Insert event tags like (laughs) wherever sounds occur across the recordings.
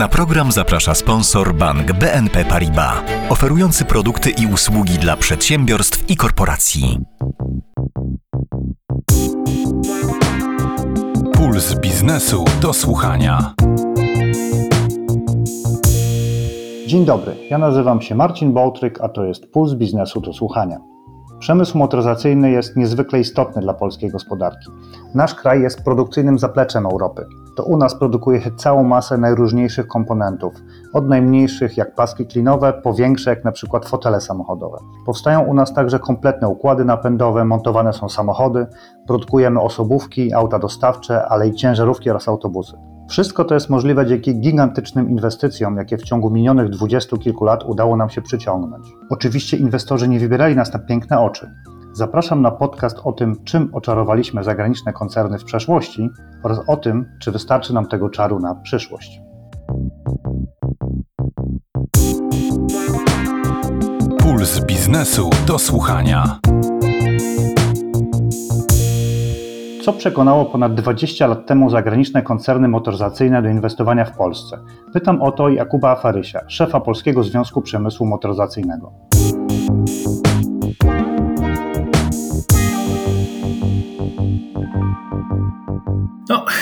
Na program zaprasza sponsor bank BNP Paribas, oferujący produkty i usługi dla przedsiębiorstw i korporacji. Puls biznesu do słuchania. Dzień dobry, ja nazywam się Marcin Bołtryk, a to jest Puls biznesu do słuchania. Przemysł motoryzacyjny jest niezwykle istotny dla polskiej gospodarki. Nasz kraj jest produkcyjnym zapleczem Europy. To u nas produkuje się całą masę najróżniejszych komponentów, od najmniejszych jak paski klinowe, po większe jak na przykład fotele samochodowe. Powstają u nas także kompletne układy napędowe, montowane są samochody, produkujemy osobówki, auta dostawcze, ale i ciężarówki oraz autobusy. Wszystko to jest możliwe dzięki gigantycznym inwestycjom, jakie w ciągu minionych dwudziestu kilku lat udało nam się przyciągnąć. Oczywiście inwestorzy nie wybierali nas na piękne oczy. Zapraszam na podcast o tym, czym oczarowaliśmy zagraniczne koncerny w przeszłości oraz o tym, czy wystarczy nam tego czaru na przyszłość. Puls biznesu do słuchania. Co przekonało ponad 20 lat temu zagraniczne koncerny motoryzacyjne do inwestowania w Polsce? Pytam o to Jakuba Afarysia, szefa Polskiego Związku Przemysłu Motoryzacyjnego.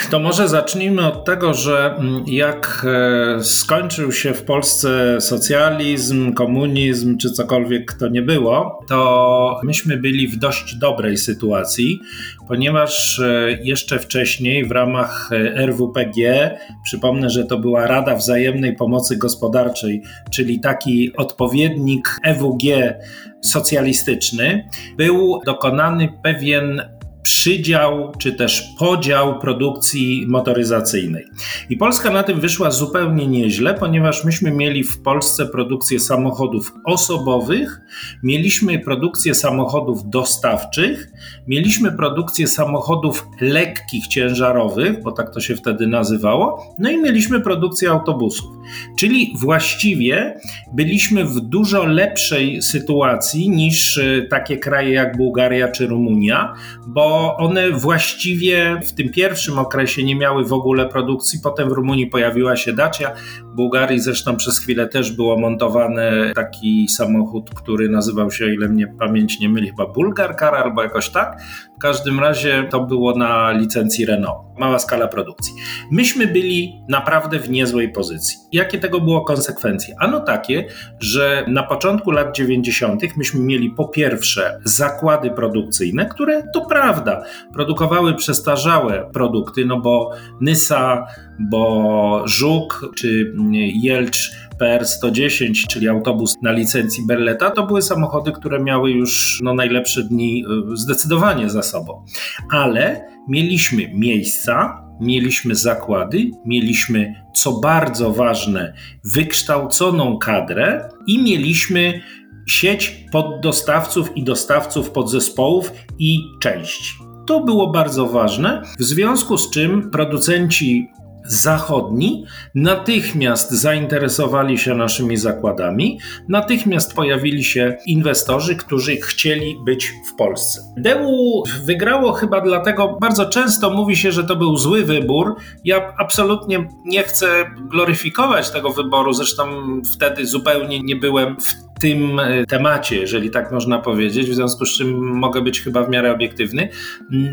To może zacznijmy od tego, że mm, jak e, skończył się w Polsce socjalizm, komunizm czy cokolwiek to nie było, to myśmy byli w dość dobrej sytuacji, ponieważ e, jeszcze wcześniej w ramach e, RWPG, przypomnę, że to była Rada Wzajemnej Pomocy Gospodarczej, czyli taki odpowiednik EWG socjalistyczny, był dokonany pewien przydział czy też podział produkcji motoryzacyjnej. I Polska na tym wyszła zupełnie nieźle, ponieważ myśmy mieli w Polsce produkcję samochodów osobowych, mieliśmy produkcję samochodów dostawczych, mieliśmy produkcję samochodów lekkich, ciężarowych, bo tak to się wtedy nazywało, no i mieliśmy produkcję autobusów. Czyli właściwie byliśmy w dużo lepszej sytuacji niż e, takie kraje jak Bułgaria czy Rumunia, bo one właściwie w tym pierwszym okresie nie miały w ogóle produkcji. Potem w Rumunii pojawiła się Dacia, Bułgarii zresztą przez chwilę też było montowany taki samochód, który nazywał się, ile mnie pamięć nie myli, chyba Bulgarkar albo jakoś tak. W każdym razie to było na licencji Renault. Mała skala produkcji. Myśmy byli naprawdę w niezłej pozycji. Jakie tego było konsekwencje? Ano takie, że na początku lat 90. myśmy mieli po pierwsze zakłady produkcyjne, które to prawda, produkowały przestarzałe produkty, no bo Nysa, bo Żuk czy Jelcz PR-110, czyli autobus na licencji Berleta, to były samochody, które miały już no, najlepsze dni y, zdecydowanie za sobą. Ale mieliśmy miejsca, mieliśmy zakłady, mieliśmy, co bardzo ważne, wykształconą kadrę i mieliśmy sieć poddostawców i dostawców podzespołów i części. To było bardzo ważne, w związku z czym producenci zachodni natychmiast zainteresowali się naszymi zakładami, natychmiast pojawili się inwestorzy, którzy chcieli być w Polsce. DEU wygrało chyba dlatego, bardzo często mówi się, że to był zły wybór. Ja absolutnie nie chcę gloryfikować tego wyboru, zresztą wtedy zupełnie nie byłem w tym e, temacie, jeżeli tak można powiedzieć, w związku z czym mogę być chyba w miarę obiektywny.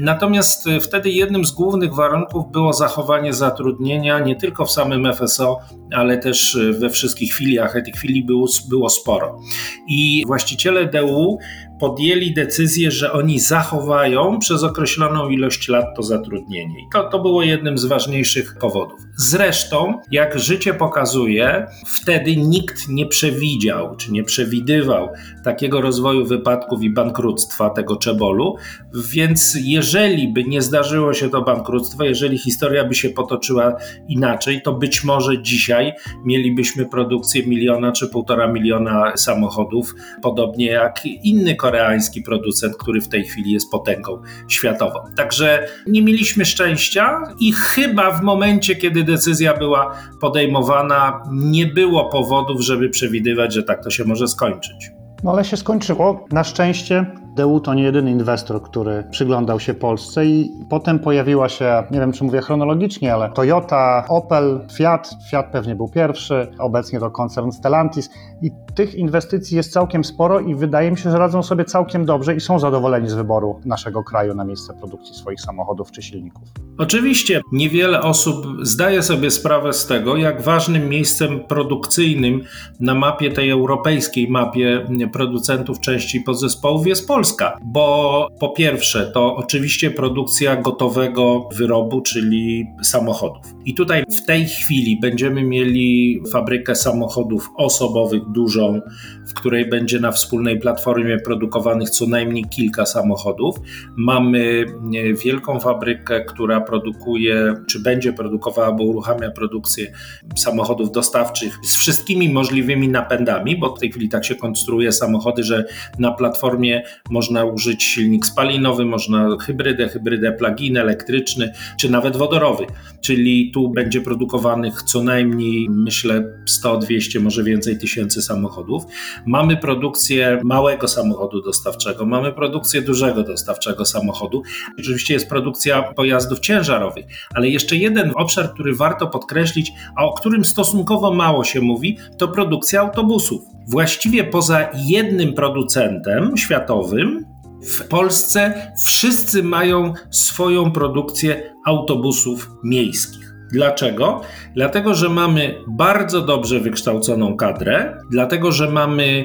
Natomiast e, wtedy jednym z głównych warunków było zachowanie zatrudnienia nie tylko w samym FSO, ale też e, we wszystkich filiach, a tych filii było, było sporo. I właściciele DU podjęli decyzję, że oni zachowają przez określoną ilość lat to zatrudnienie. I to, to było jednym z ważniejszych powodów. Zresztą, jak życie pokazuje, wtedy nikt nie przewidział czy nie przewidywał takiego rozwoju wypadków i bankructwa tego czebolu, więc jeżeli by nie zdarzyło się to bankructwo, jeżeli historia by się potoczyła inaczej, to być może dzisiaj mielibyśmy produkcję miliona czy półtora miliona samochodów, podobnie jak inny koreański producent, który w tej chwili jest potęgą światową. Także nie mieliśmy szczęścia i chyba w momencie, kiedy decyzja była podejmowana, nie było powodów, żeby przewidywać, że tak to się może skończyć. No ale się skończyło. Na szczęście DU to nie jedyny inwestor, który przyglądał się Polsce i potem pojawiła się, nie wiem czy mówię chronologicznie, ale Toyota, Opel, Fiat. Fiat pewnie był pierwszy, obecnie to koncern Stellantis i tych inwestycji jest całkiem sporo i wydaje mi się, że radzą sobie całkiem dobrze i są zadowoleni z wyboru naszego kraju na miejsce produkcji swoich samochodów czy silników. Oczywiście niewiele osób zdaje sobie sprawę z tego, jak ważnym miejscem produkcyjnym na mapie tej europejskiej mapie producentów części podzespołów jest Polska, bo po pierwsze to oczywiście produkcja gotowego wyrobu, czyli samochodów. I tutaj w tej chwili będziemy mieli fabrykę samochodów osobowych dużą, w której będzie na wspólnej platformie produkowanych co najmniej kilka samochodów. Mamy wielką fabrykę, która produkuje, czy będzie produkowała, bo uruchamia produkcję samochodów dostawczych z wszystkimi możliwymi napędami, bo w tej chwili tak się konstruuje samochody, że na platformie można użyć silnik spalinowy, można hybrydę, hybrydę plug-in elektryczny, czy nawet wodorowy. Czyli tu będzie produkowanych co najmniej, myślę, 100, 200, może więcej tysięcy samochodów. Mamy produkcję małego samochodu dostawczego, mamy produkcję dużego dostawczego samochodu. Oczywiście jest produkcja pojazdów ciężarowych, ale jeszcze jeden obszar, który warto podkreślić, a o którym stosunkowo mało się mówi, to produkcja autobusów. Właściwie poza jednym producentem światowym, w Polsce wszyscy mają swoją produkcję autobusów miejskich. Dlaczego? Dlatego, że mamy bardzo dobrze wykształconą kadrę, dlatego, że mamy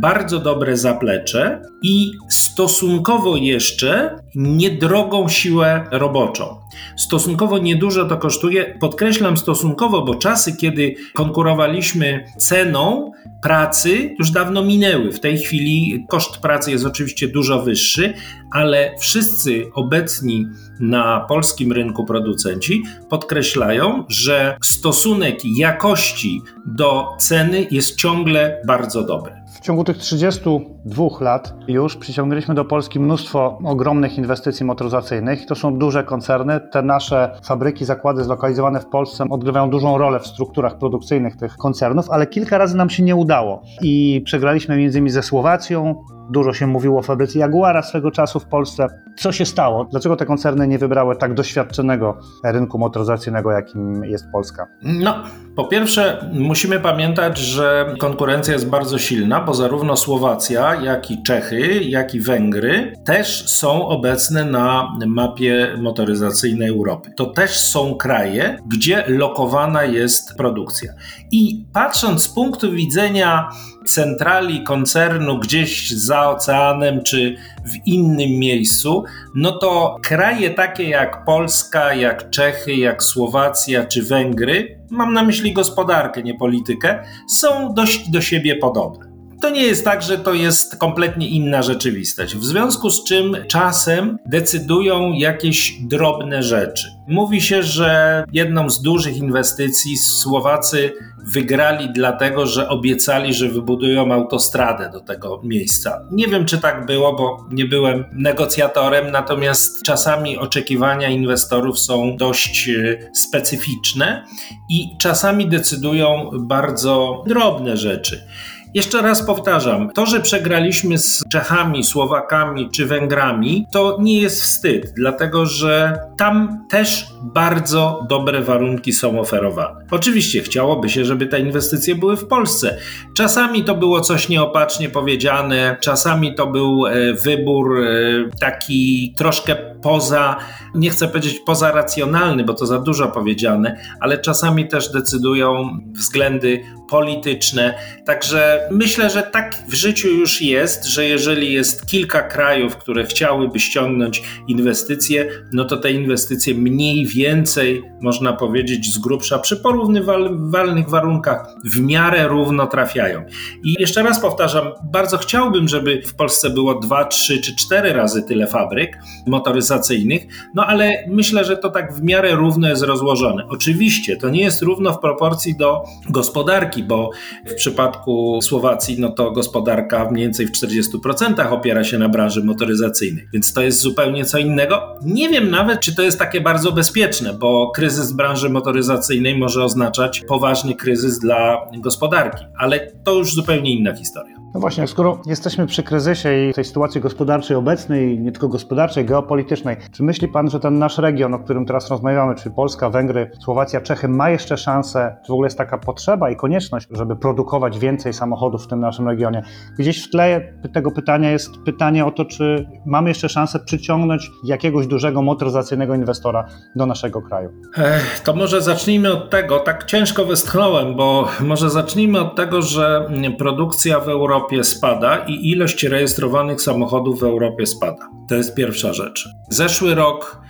bardzo dobre zaplecze i stosunkowo jeszcze niedrogą siłę roboczą. Stosunkowo niedużo to kosztuje. Podkreślam stosunkowo, bo czasy, kiedy konkurowaliśmy ceną pracy, już dawno minęły. W tej chwili koszt pracy jest oczywiście dużo wyższy, ale wszyscy obecni na polskim rynku producenci podkreślają, że stosunek jakości do ceny jest ciągle bardzo dobry. W ciągu tych 32 lat już przyciągnęliśmy do Polski mnóstwo ogromnych inwestycji motoryzacyjnych. To są duże koncerny. Te nasze fabryki, zakłady zlokalizowane w Polsce odgrywają dużą rolę w strukturach produkcyjnych tych koncernów, ale kilka razy nam się nie udało. I przegraliśmy między innymi ze Słowacją, Dużo się mówiło o fabryce Jaguara swego czasu w Polsce. Co się stało? Dlaczego te koncerny nie wybrały tak doświadczonego rynku motoryzacyjnego, jakim jest Polska? No, po pierwsze, musimy pamiętać, że konkurencja jest bardzo silna, bo zarówno Słowacja, jak i Czechy, jak i Węgry też są obecne na mapie motoryzacyjnej Europy. To też są kraje, gdzie lokowana jest produkcja. I patrząc z punktu widzenia centrali koncernu gdzieś za oceanem czy w innym miejscu, no to kraje takie jak Polska, jak Czechy, jak Słowacja czy Węgry, mam na myśli gospodarkę, nie politykę, są dość do siebie podobne. To nie jest tak, że to jest kompletnie inna rzeczywistość, w związku z czym czasem decydują jakieś drobne rzeczy. Mówi się, że jedną z dużych inwestycji Słowacy wygrali dlatego, że obiecali, że wybudują autostradę do tego miejsca. Nie wiem, czy tak było, bo nie byłem negocjatorem, natomiast czasami oczekiwania inwestorów są dość e, specyficzne i czasami decydują bardzo drobne rzeczy. Jeszcze raz powtarzam, to, że przegraliśmy z Czechami, Słowakami czy Węgrami, to nie jest wstyd, dlatego że tam też bardzo dobre warunki są oferowane. Oczywiście chciałoby się, żeby te inwestycje były w Polsce. Czasami to było coś nieopatrznie powiedziane, czasami to był e, wybór e, taki troszkę poza, nie chcę powiedzieć poza racjonalny, bo to za dużo powiedziane, ale czasami też decydują względy polityczne. Także myślę, że tak w życiu już jest, że jeżeli jest kilka krajów, które chciałyby ściągnąć inwestycje, no to te inwestycje mniej więcej, można powiedzieć, z grubsza przy porównywalnych warunkach w miarę równo trafiają. I jeszcze raz powtarzam, bardzo chciałbym, żeby w Polsce było dwa, trzy czy cztery razy tyle fabryk motoryzacyjnych, no ale myślę, że to tak w miarę równo jest rozłożone. Oczywiście to nie jest równo w proporcji do gospodarki, bo w przypadku Słowacji, no to gospodarka mniej więcej w 40% opiera się na branży motoryzacyjnej, więc to jest zupełnie co innego. Nie wiem nawet, czy to jest takie bardzo bezpieczne, bo kryzys branży motoryzacyjnej może oznaczać poważny kryzys dla gospodarki, ale to już zupełnie inna historia. No właśnie, skoro jesteśmy przy kryzysie i tej sytuacji gospodarczej obecnej, nie tylko gospodarczej, geopolitycznej, czy myśli Pan, że ten nasz region, o którym teraz rozmawiamy, czyli Polska, Węgry, Słowacja, Czechy, ma jeszcze szansę, czy w ogóle jest taka potrzeba i konieczność, żeby produkować więcej samochodów w tym naszym regionie? Gdzieś w tle tego pytania jest pytanie o to, czy mamy jeszcze szansę przyciągnąć jakiegoś dużego motoryzacyjnego inwestora do naszego kraju. Ech, to może zacznijmy od tego, tak ciężko westchnąłem, bo może zacznijmy od tego, że produkcja w Europie spada i ilość rejestrowanych samochodów w Europie spada. To jest pierwsza rzecz. Zeszły rok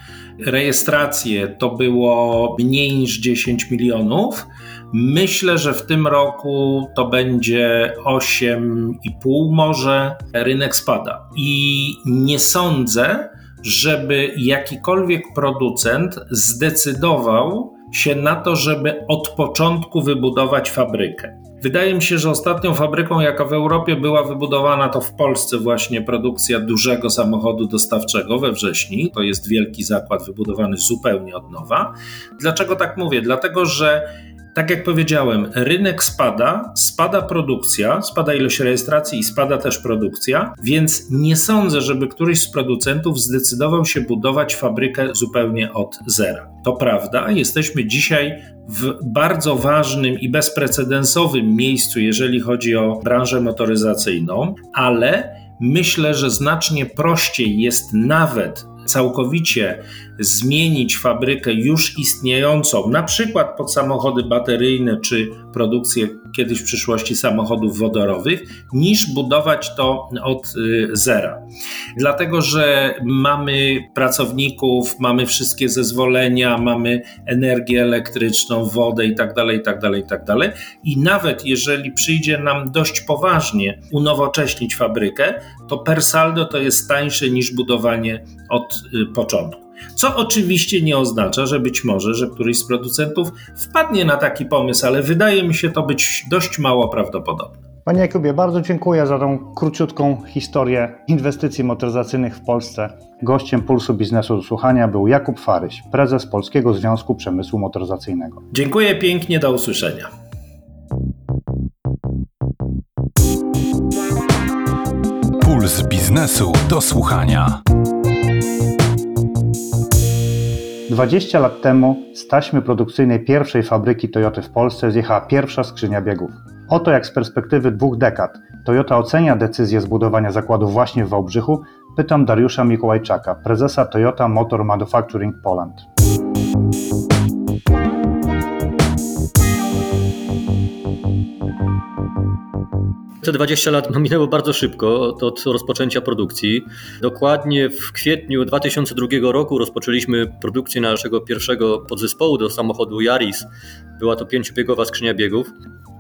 rejestracje to było mniej niż 10 milionów. Myślę, że w tym roku to będzie 8,5 może. Rynek spada. I nie sądzę, żeby jakikolwiek producent zdecydował się na to, żeby od początku wybudować fabrykę. Wydaje mi się, że ostatnią fabryką, jaka w Europie była wybudowana, to w Polsce właśnie produkcja dużego samochodu dostawczego we wrześni. To jest wielki zakład wybudowany zupełnie od nowa. Dlaczego tak mówię? Dlatego, że tak jak powiedziałem, rynek spada, spada produkcja, spada ilość rejestracji i spada też produkcja, więc nie sądzę, żeby któryś z producentów zdecydował się budować fabrykę zupełnie od zera. To prawda, jesteśmy dzisiaj w bardzo ważnym i bezprecedensowym miejscu, jeżeli chodzi o branżę motoryzacyjną, ale myślę, że znacznie prościej jest nawet całkowicie zmienić fabrykę już istniejącą, na przykład pod samochody bateryjne czy produkcję kiedyś w przyszłości samochodów wodorowych, niż budować to od y, zera. Dlatego, że mamy pracowników, mamy wszystkie zezwolenia, mamy energię elektryczną, wodę itd., itd., itd. I nawet jeżeli przyjdzie nam dość poważnie unowocześnić fabrykę, to per saldo to jest tańsze niż budowanie od y, początku. Co oczywiście nie oznacza, że być może, że któryś z producentów wpadnie na taki pomysł, ale wydaje mi się to być dość mało prawdopodobne. Panie Jakubie, bardzo dziękuję za tą króciutką historię inwestycji motoryzacyjnych w Polsce. Gościem Pulsu Biznesu do Słuchania był Jakub Faryś, prezes Polskiego Związku Przemysłu Motoryzacyjnego. Dziękuję pięknie, do usłyszenia. Puls Biznesu do Słuchania. 20 lat temu z taśmy produkcyjnej pierwszej fabryki Toyoty w Polsce zjechała pierwsza skrzynia biegów. Oto jak z perspektywy dwóch dekad Toyota ocenia decyzję zbudowania zakładu właśnie w Wałbrzychu, pytam Dariusza Mikołajczaka, prezesa Toyota Motor Manufacturing Poland. Te 20 lat (laughs) minęło bardzo szybko od, od rozpoczęcia produkcji. Dokładnie w kwietniu 2002 roku rozpoczęliśmy produkcję naszego pierwszego podzespołu do samochodu Yaris. Była to pięciobiegowa skrzynia biegów.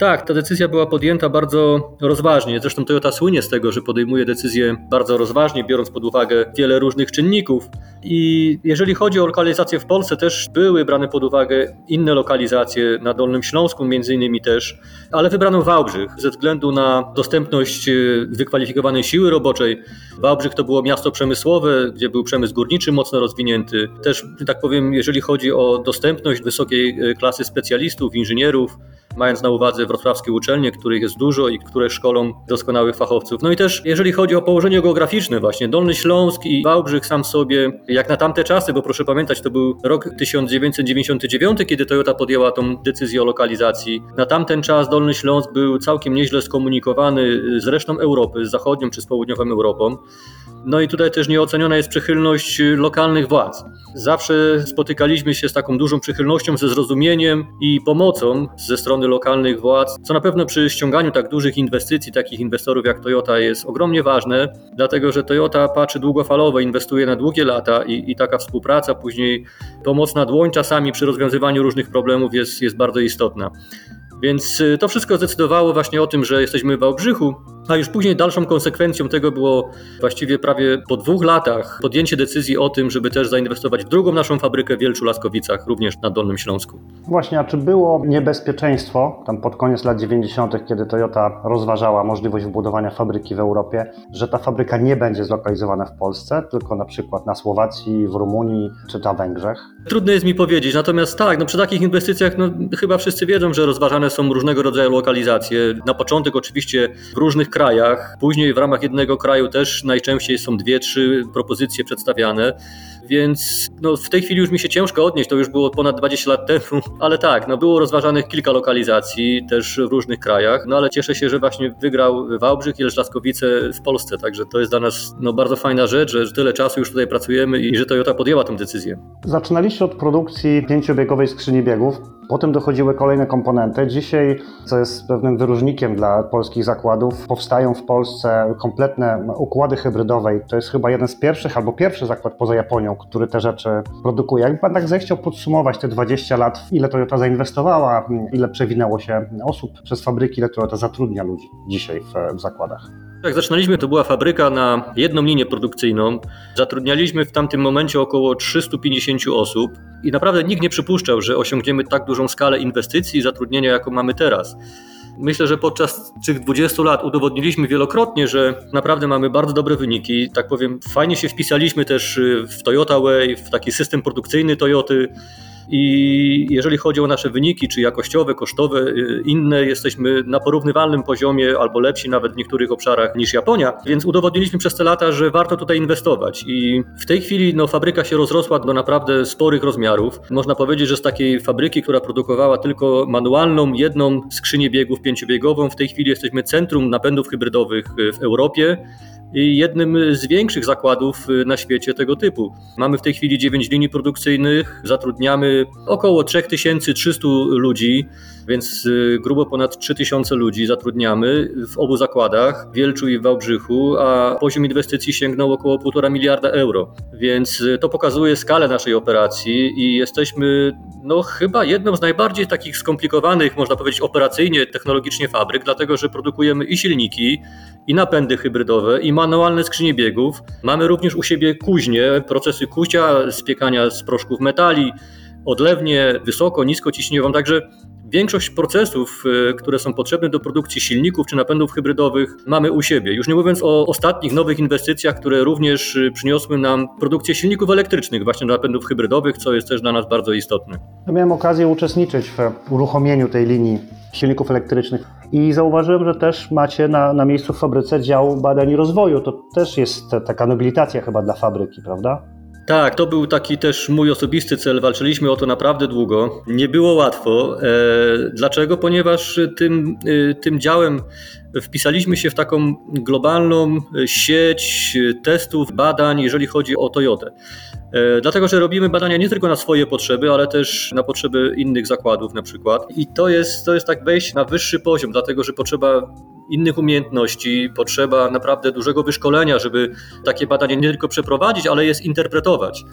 Tak, ta decyzja była podjęta bardzo rozważnie. Zresztą Toyota słynie z tego, że podejmuje decyzje bardzo rozważnie, biorąc pod uwagę wiele różnych czynników. I jeżeli chodzi o lokalizacje w Polsce, też były brane pod uwagę inne lokalizacje na Dolnym Śląsku, między innymi też, ale wybrano Wałbrzych ze względu na dostępność e, wykwalifikowanej siły roboczej. Wałbrzych to było miasto przemysłowe, gdzie był przemysł górniczy mocno rozwinięty. Też, tak powiem, jeżeli chodzi o dostępność wysokiej e, klasy specjalistów, inżynierów, mając na uwadze wrocławskie uczelnie, których jest dużo i które szkolą doskonałych fachowców. No i też jeżeli chodzi o położenie geograficzne właśnie, Dolny Śląsk i Wałbrzych sam sobie, jak na tamte czasy, bo proszę pamiętać, to był rok 1999, kiedy Toyota podjęła tą decyzję o lokalizacji. Na tamten czas Dolny Śląsk był całkiem nieźle skomunikowany z resztą Europy, z zachodnią czy z południową Europą. No i tutaj też nieoceniona jest przychylność lokalnych władz. Zawsze spotykaliśmy się z taką dużą przychylnością, ze zrozumieniem i pomocą ze strony lokalnych władz, co na pewno przy ściąganiu tak dużych inwestycji, takich inwestorów jak Toyota jest ogromnie ważne, dlatego że Toyota patrzy długofalowo, inwestuje na długie lata i, i taka współpraca, później pomocna dłoń czasami przy rozwiązywaniu różnych problemów jest, jest bardzo istotna. Więc y, to wszystko zdecydowało właśnie o tym, że jesteśmy w Wałbrzychu, a już później dalszą konsekwencją tego było właściwie prawie po dwóch latach podjęcie decyzji o tym, żeby też zainwestować w drugą naszą fabrykę w Wielczu Laskowicach, również na Dolnym Śląsku. Właśnie, a czy było niebezpieczeństwo tam pod koniec lat 90., kiedy Toyota rozważała możliwość wybudowania fabryki w Europie, że ta fabryka nie będzie zlokalizowana w Polsce, tylko na przykład na Słowacji, w Rumunii czy na Węgrzech? Trudno jest mi powiedzieć, natomiast tak, no przy takich inwestycjach no, chyba wszyscy wiedzą, że rozważane są różnego rodzaju lokalizacje. Na początek oczywiście w różnych różnych krajach. Później w ramach jednego kraju też najczęściej są dwie, trzy propozycje przedstawiane. Więc no, w tej chwili już mi się ciężko odnieść, to już było ponad 20 lat temu, (laughs) ale tak, no, było rozważanych kilka lokalizacji też w różnych krajach, no ale cieszę się, że właśnie wygrał Wałbrzych i Leszczaskowice w Polsce, także to jest dla nas no, bardzo fajna rzecz, że tyle czasu już tutaj pracujemy i że Toyota podjęła tę decyzję. Zaczynaliście od produkcji pięciobiegowej skrzyni biegów, Potem dochodziły kolejne komponenty. Dzisiaj, co jest pewnym wyróżnikiem dla polskich zakładów, powstają w Polsce kompletne układy hybrydowe. To jest chyba jeden z pierwszych albo pierwszy zakład poza Japonią, który te rzeczy produkuje. Jakby pan tak zechciał podsumować te 20 lat, ile Toyota zainwestowała, ile przewinęło się osób przez fabryki, ile Toyota zatrudnia ludzi dzisiaj w, w zakładach? Jak zaczynaliśmy, to była fabryka na jedną linię produkcyjną. Zatrudnialiśmy w tamtym momencie około 350 osób i naprawdę nikt nie przypuszczał, że osiągniemy tak dużą skalę inwestycji i zatrudnienia, jaką mamy teraz. Myślę, że podczas tych 20 lat udowodniliśmy wielokrotnie, że naprawdę mamy bardzo dobre wyniki. Tak powiem, fajnie się wpisaliśmy też w Toyota Way, w taki system produkcyjny Toyoty. I jeżeli chodzi o nasze wyniki, czy jakościowe, kosztowe, y, inne, jesteśmy na porównywalnym poziomie albo lepsi nawet w niektórych obszarach niż Japonia, więc udowodniliśmy przez te lata, że warto tutaj inwestować. I w tej chwili no, fabryka się rozrosła do naprawdę sporych rozmiarów. Można powiedzieć, że z takiej fabryki, która produkowała tylko manualną, jedną skrzynię biegów pięciobiegową, w tej chwili jesteśmy centrum napędów hybrydowych w Europie jednym z większych zakładów y, na świecie tego typu. Mamy w tej chwili 9 linii produkcyjnych, zatrudniamy około 3300 ludzi, więc y, grubo ponad 3000 ludzi zatrudniamy w obu zakładach, w Wielczu i w Wałbrzychu, a poziom inwestycji sięgnął około 1,5 miliarda euro. Więc y, to pokazuje skalę naszej operacji i jesteśmy no, chyba jedną z najbardziej takich skomplikowanych, można powiedzieć, operacyjnie, technologicznie fabryk, dlatego że produkujemy i silniki, i napędy hybrydowe, i manualne skrzynie biegów. Mamy również u siebie kuźnie, procesy kucia, spiekania z proszków metali, odlewnie wysoko, nisko ciśnieniową, także większość procesów, y, które są potrzebne do produkcji silników czy napędów hybrydowych mamy u siebie. Już nie mówiąc o ostatnich nowych inwestycjach, które również y, przyniosły nam produkcję silników elektrycznych, właśnie do napędów hybrydowych, co jest też dla nas bardzo istotne. Ja miałem okazję uczestniczyć w uruchomieniu tej linii silników elektrycznych i zauważyłem, że też macie na, na miejscu w fabryce dział badań i rozwoju. To też jest taka nobilitacja chyba dla fabryki, prawda? Tak, to był taki też mój osobisty cel. Walczyliśmy o to naprawdę długo. Nie było łatwo. E, dlaczego? Ponieważ tym, e, tym działem wpisaliśmy się w taką globalną sieć testów, badań, jeżeli chodzi o Toyotę. E, dlatego, że robimy badania nie tylko na swoje potrzeby, ale też na potrzeby innych zakładów na przykład. I to jest, to jest tak wejść na wyższy poziom, dlatego że potrzeba innych umiejętności, potrzeba naprawdę dużego wyszkolenia, żeby takie badania nie tylko przeprowadzić, ale je zinterpretować.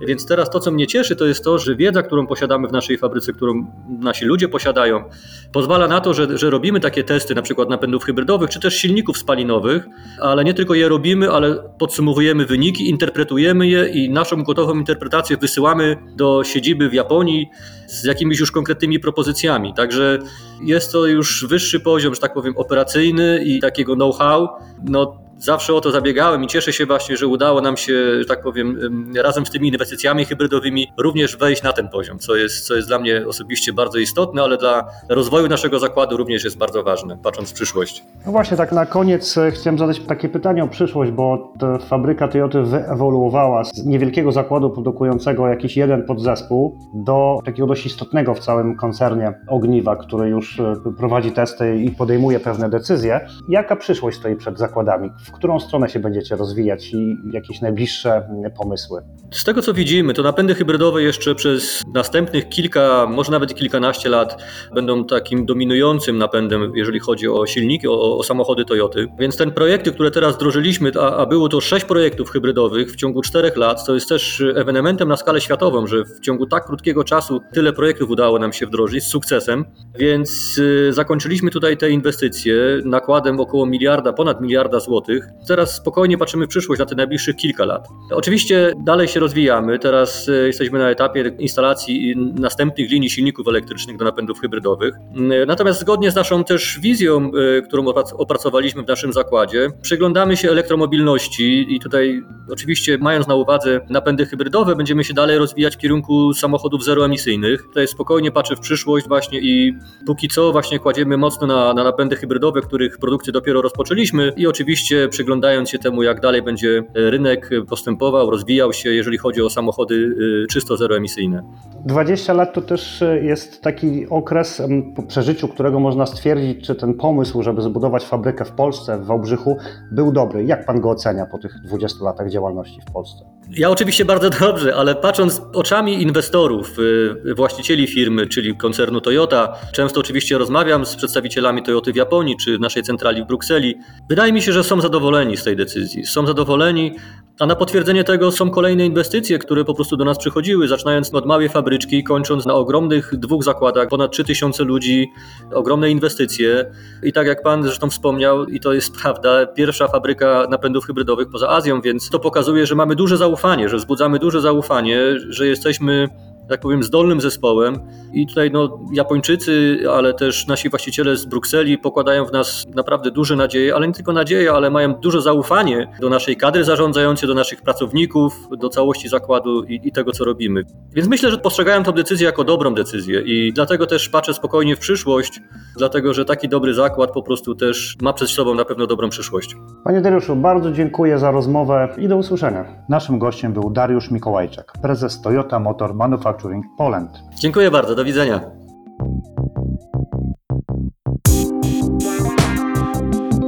Więc teraz to, co mnie cieszy, to jest to, że wiedza, którą posiadamy w naszej fabryce, którą nasi ludzie posiadają, pozwala na to, że, że robimy takie testy, na przykład napędów hybrydowych, czy też silników spalinowych, ale nie tylko je robimy, ale podsumowujemy wyniki, interpretujemy je i naszą gotową interpretację wysyłamy do siedziby w Japonii z jakimiś już konkretnymi propozycjami. Także jest to już wyższy poziom, że tak powiem, operacyjny i takiego know-how. No, zawsze o to zabiegałem i cieszę się właśnie, że udało nam się, że tak powiem, razem z tymi inwestycjami hybrydowymi również wejść na ten poziom, co jest, co jest dla mnie osobiście bardzo istotne, ale dla rozwoju naszego zakładu również jest bardzo ważne, patrząc w przyszłość. No właśnie, tak na koniec e, chciałem zadać takie pytanie o przyszłość, bo fabryka Toyota wyewoluowała z niewielkiego zakładu produkującego jakiś jeden podzespół do takiego dość istotnego w całym koncernie ogniwa, który już e, prowadzi testy i podejmuje pewne decyzje. Jaka przyszłość stoi przed zakładami? w którą stronę się będziecie rozwijać i jakieś najbliższe pomysły? Z tego co widzimy, to napędy hybrydowe jeszcze przez następnych kilka, może nawet kilkanaście lat będą takim dominującym napędem, jeżeli chodzi o silniki, o, o samochody Toyoty. Więc ten projekty, które teraz wdrożyliśmy, a, a było to sześć projektów hybrydowych w ciągu czterech lat, to jest też ewenementem na skalę światową, że w ciągu tak krótkiego czasu tyle projektów udało nam się wdrożyć z sukcesem. Więc y, zakończyliśmy tutaj te inwestycje nakładem około miliarda, ponad miliarda złotych Teraz spokojnie patrzymy w przyszłość na te najbliższych kilka lat. Oczywiście dalej się rozwijamy. Teraz e, jesteśmy na etapie instalacji następnych linii silników elektrycznych do napędów hybrydowych. E, natomiast zgodnie z naszą też wizją, e, którą opracowaliśmy w naszym zakładzie, przyglądamy się elektromobilności i tutaj oczywiście mając na uwadze napędy hybrydowe, będziemy się dalej rozwijać w kierunku samochodów zeroemisyjnych. Tutaj spokojnie patrzę w przyszłość właśnie i póki co właśnie kładziemy mocno na, na napędy hybrydowe, których produkcję dopiero rozpoczęliśmy i oczywiście przyglądając się temu, jak dalej będzie rynek postępował, rozwijał się, jeżeli chodzi o samochody y, czysto zeroemisyjne. 20 lat to też jest taki okres, po przeżyciu którego można stwierdzić, czy ten pomysł, żeby zbudować fabrykę w Polsce, w Wałbrzychu, był dobry. Jak pan go ocenia po tych 20 latach działalności w Polsce? Ja oczywiście bardzo dobrze, ale patrząc oczami inwestorów, y, właścicieli firmy, czyli koncernu Toyota, często oczywiście rozmawiam z przedstawicielami Toyoty w Japonii czy naszej centrali w Brukseli. Wydaje mi się, że są zadowoleni z tej decyzji. Są zadowoleni, a na potwierdzenie tego są kolejne inwestycje, które po prostu do nas przychodziły, zaczynając od małej fabryczki, kończąc na ogromnych dwóch zakładach, ponad 3000 ludzi, ogromne inwestycje. I tak jak Pan zresztą wspomniał, i to jest prawda, pierwsza fabryka napędów hybrydowych poza Azją, więc to pokazuje, że mamy duże zaufanie, że wzbudzamy duże zaufanie, że jesteśmy tak powiem, zdolnym zespołem. I tutaj no, Japończycy, ale też nasi właściciele z Brukseli pokładają w nas naprawdę duże nadzieje, ale nie tylko nadzieje, ale mają duże zaufanie do naszej kadry zarządzającej, do naszych pracowników, do całości zakładu i, i tego, co robimy. Więc myślę, że postrzegają tę decyzję jako dobrą decyzję i dlatego też patrzę spokojnie w przyszłość, dlatego że taki dobry zakład po prostu też ma przed sobą na pewno dobrą przyszłość. Panie Dariuszu, bardzo dziękuję za rozmowę i do usłyszenia. Naszym gościem był Dariusz Mikołajczak, prezes Toyota Motor Manufacturing Manufacturing Poland. Dziękuję bardzo, do widzenia.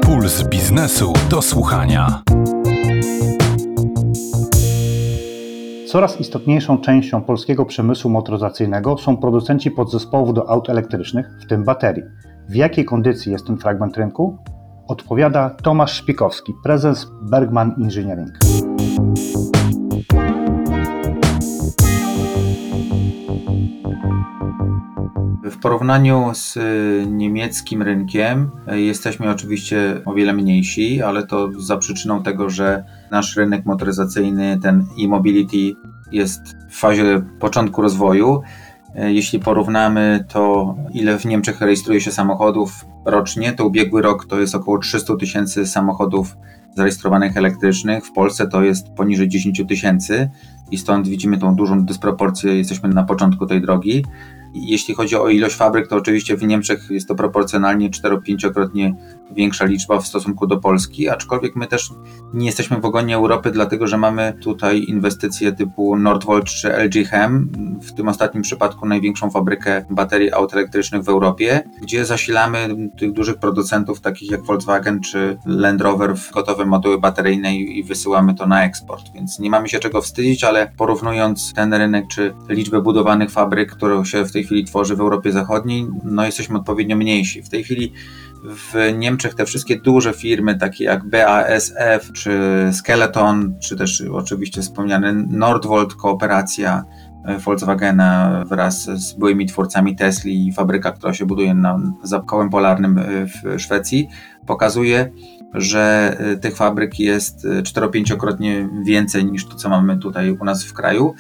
Puls biznesu do słuchania. Coraz istotniejszą częścią polskiego przemysłu motoryzacyjnego są producenci podzespołów do aut elektrycznych, w tym baterii. W jakiej kondycji jest ten fragment rynku? Odpowiada Tomasz Szpikowski, prezes Bergman Engineering. W porównaniu z y, niemieckim rynkiem y, jesteśmy oczywiście o wiele mniejsi, ale to za przyczyną tego, że nasz rynek motoryzacyjny, ten e-mobility jest w fazie początku rozwoju. Y, jeśli porównamy to, ile w Niemczech rejestruje się samochodów rocznie, to ubiegły rok to jest około 300 tysięcy samochodów zarejestrowanych elektrycznych. W Polsce to jest poniżej 10 tysięcy i stąd widzimy tą dużą dysproporcję. Jesteśmy na początku tej drogi. Jeśli chodzi o ilość fabryk, to oczywiście w Niemczech jest to proporcjonalnie 4-5-krotnie większa liczba w stosunku do Polski, aczkolwiek my też nie jesteśmy w ogonie Europy, dlatego że mamy tutaj inwestycje typu Nordvolt czy LG Chem, w tym ostatnim przypadku największą fabrykę baterii aut elektrycznych w Europie, gdzie zasilamy tych dużych producentów takich jak Volkswagen czy Land Rover w gotowe moduły bateryjne i wysyłamy to na eksport, więc nie mamy się czego wstydzić, ale porównując ten rynek czy liczbę budowanych fabryk, które się w tej chwili tworzy w Europie Zachodniej, no jesteśmy odpowiednio mniejsi. W tej chwili w Niemczech te wszystkie duże firmy, takie jak BASF, czy Skeleton, czy też oczywiście wspomniany Nordvolt, kooperacja e, Volkswagena wraz z byłymi twórcami Tesla i fabryka, która się buduje na zapkołem polarnym e, w Szwecji, pokazuje, że e, tych fabryk jest 4-5-krotnie więcej niż to, co mamy tutaj u nas w kraju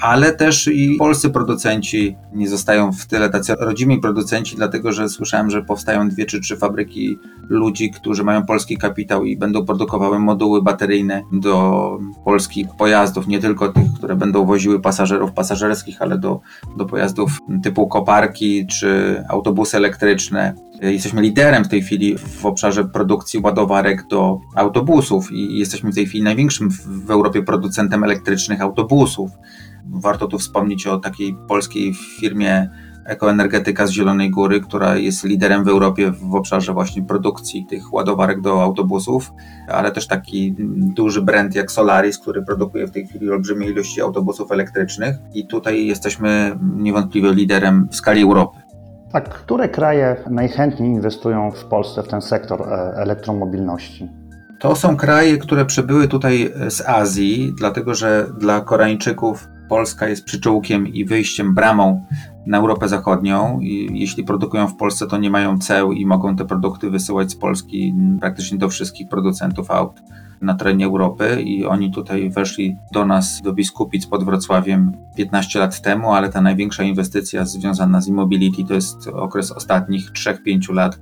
ale też i polscy producenci nie zostają w tyle tacy rodzimi producenci, dlatego że słyszałem, że powstają dwie czy trzy fabryki ludzi, którzy mają polski kapitał i będą produkowały moduły bateryjne do polskich pojazdów, nie tylko tych, które będą woziły pasażerów pasażerskich, ale do, do pojazdów typu koparki czy autobusy elektryczne. Jesteśmy liderem w tej chwili w obszarze produkcji ładowarek do autobusów i jesteśmy w tej chwili największym w Europie producentem elektrycznych autobusów. Warto tu wspomnieć o takiej polskiej firmie Ekoenergetyka z Zielonej Góry, która jest liderem w Europie w obszarze właśnie produkcji tych ładowarek do autobusów, ale też taki duży brand jak Solaris, który produkuje w tej chwili olbrzymie ilości autobusów elektrycznych i tutaj jesteśmy niewątpliwie liderem w skali Europy. Tak, które kraje najchętniej inwestują w Polsce w ten sektor e, elektromobilności? To są kraje, które przybyły tutaj z Azji, dlatego że dla Koreańczyków Polska jest przyczółkiem i wyjściem, bramą na Europę Zachodnią i jeśli produkują w Polsce, to nie mają ceł i mogą te produkty wysyłać z Polski praktycznie do wszystkich producentów aut na terenie Europy. I oni tutaj weszli do nas, do Biskupic pod Wrocławiem 15 lat temu, ale ta największa inwestycja związana z Immobility to jest okres ostatnich 3-5 lat,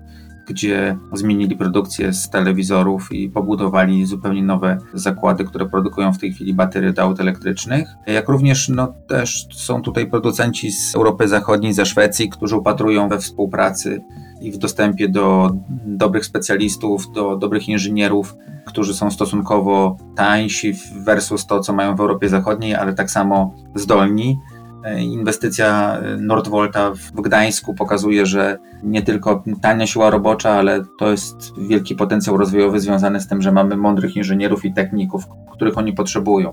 gdzie zmienili produkcję z telewizorów i pobudowali zupełnie nowe zakłady, które produkują w tej chwili baterie do aut elektrycznych. Jak również no, też są tutaj producenci z Europy Zachodniej, ze Szwecji, którzy upatrują we współpracy i w dostępie do dobrych specjalistów, do dobrych inżynierów, którzy są stosunkowo tańsi versus to, co mają w Europie Zachodniej, ale tak samo zdolni. Inwestycja Nordvolta w Gdańsku pokazuje, że nie tylko tania siła robocza, ale to jest wielki potencjał rozwojowy związany z tym, że mamy mądrych inżynierów i techników, których oni potrzebują.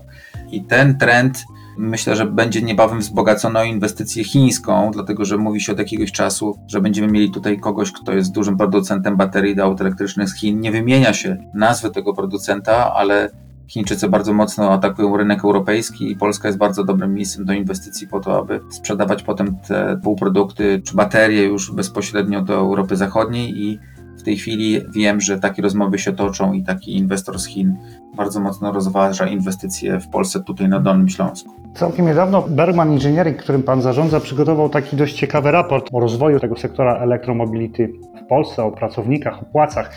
I ten trend myślę, że będzie niebawem wzbogacony o inwestycję chińską, dlatego że mówi się od jakiegoś czasu, że będziemy mieli tutaj kogoś, kto jest dużym producentem baterii do aut elektrycznych z Chin. Nie wymienia się nazwy tego producenta, ale Chińczycy bardzo mocno atakują rynek europejski i Polska jest bardzo dobrym miejscem do inwestycji po to, aby sprzedawać potem te półprodukty czy baterie już bezpośrednio do Europy Zachodniej i w tej chwili wiem, że takie rozmowy się toczą i taki inwestor z Chin bardzo mocno rozważa inwestycje w Polsce tutaj na Dolnym Śląsku. Całkiem niedawno Bergman Engineering, którym Pan zarządza, przygotował taki dość ciekawy raport o rozwoju tego sektora elektromobility w Polsce, o pracownikach, o płacach.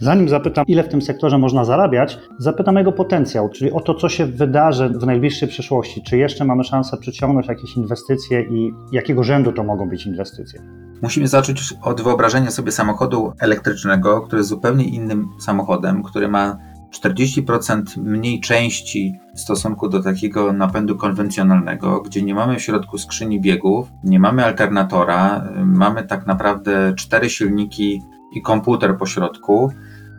Zanim zapytam, ile w tym sektorze można zarabiać, zapytam jego potencjał, czyli o to, co się wydarzy w najbliższej przyszłości. Czy jeszcze mamy szansę przyciągnąć jakieś inwestycje i jakiego rzędu to mogą być inwestycje? Musimy zacząć od wyobrażenia sobie samochodu elektrycznego, który jest zupełnie innym samochodem, który ma 40% mniej części w stosunku do takiego napędu konwencjonalnego, gdzie nie mamy w środku skrzyni biegów, nie mamy alternatora, mamy tak naprawdę cztery silniki i komputer po środku.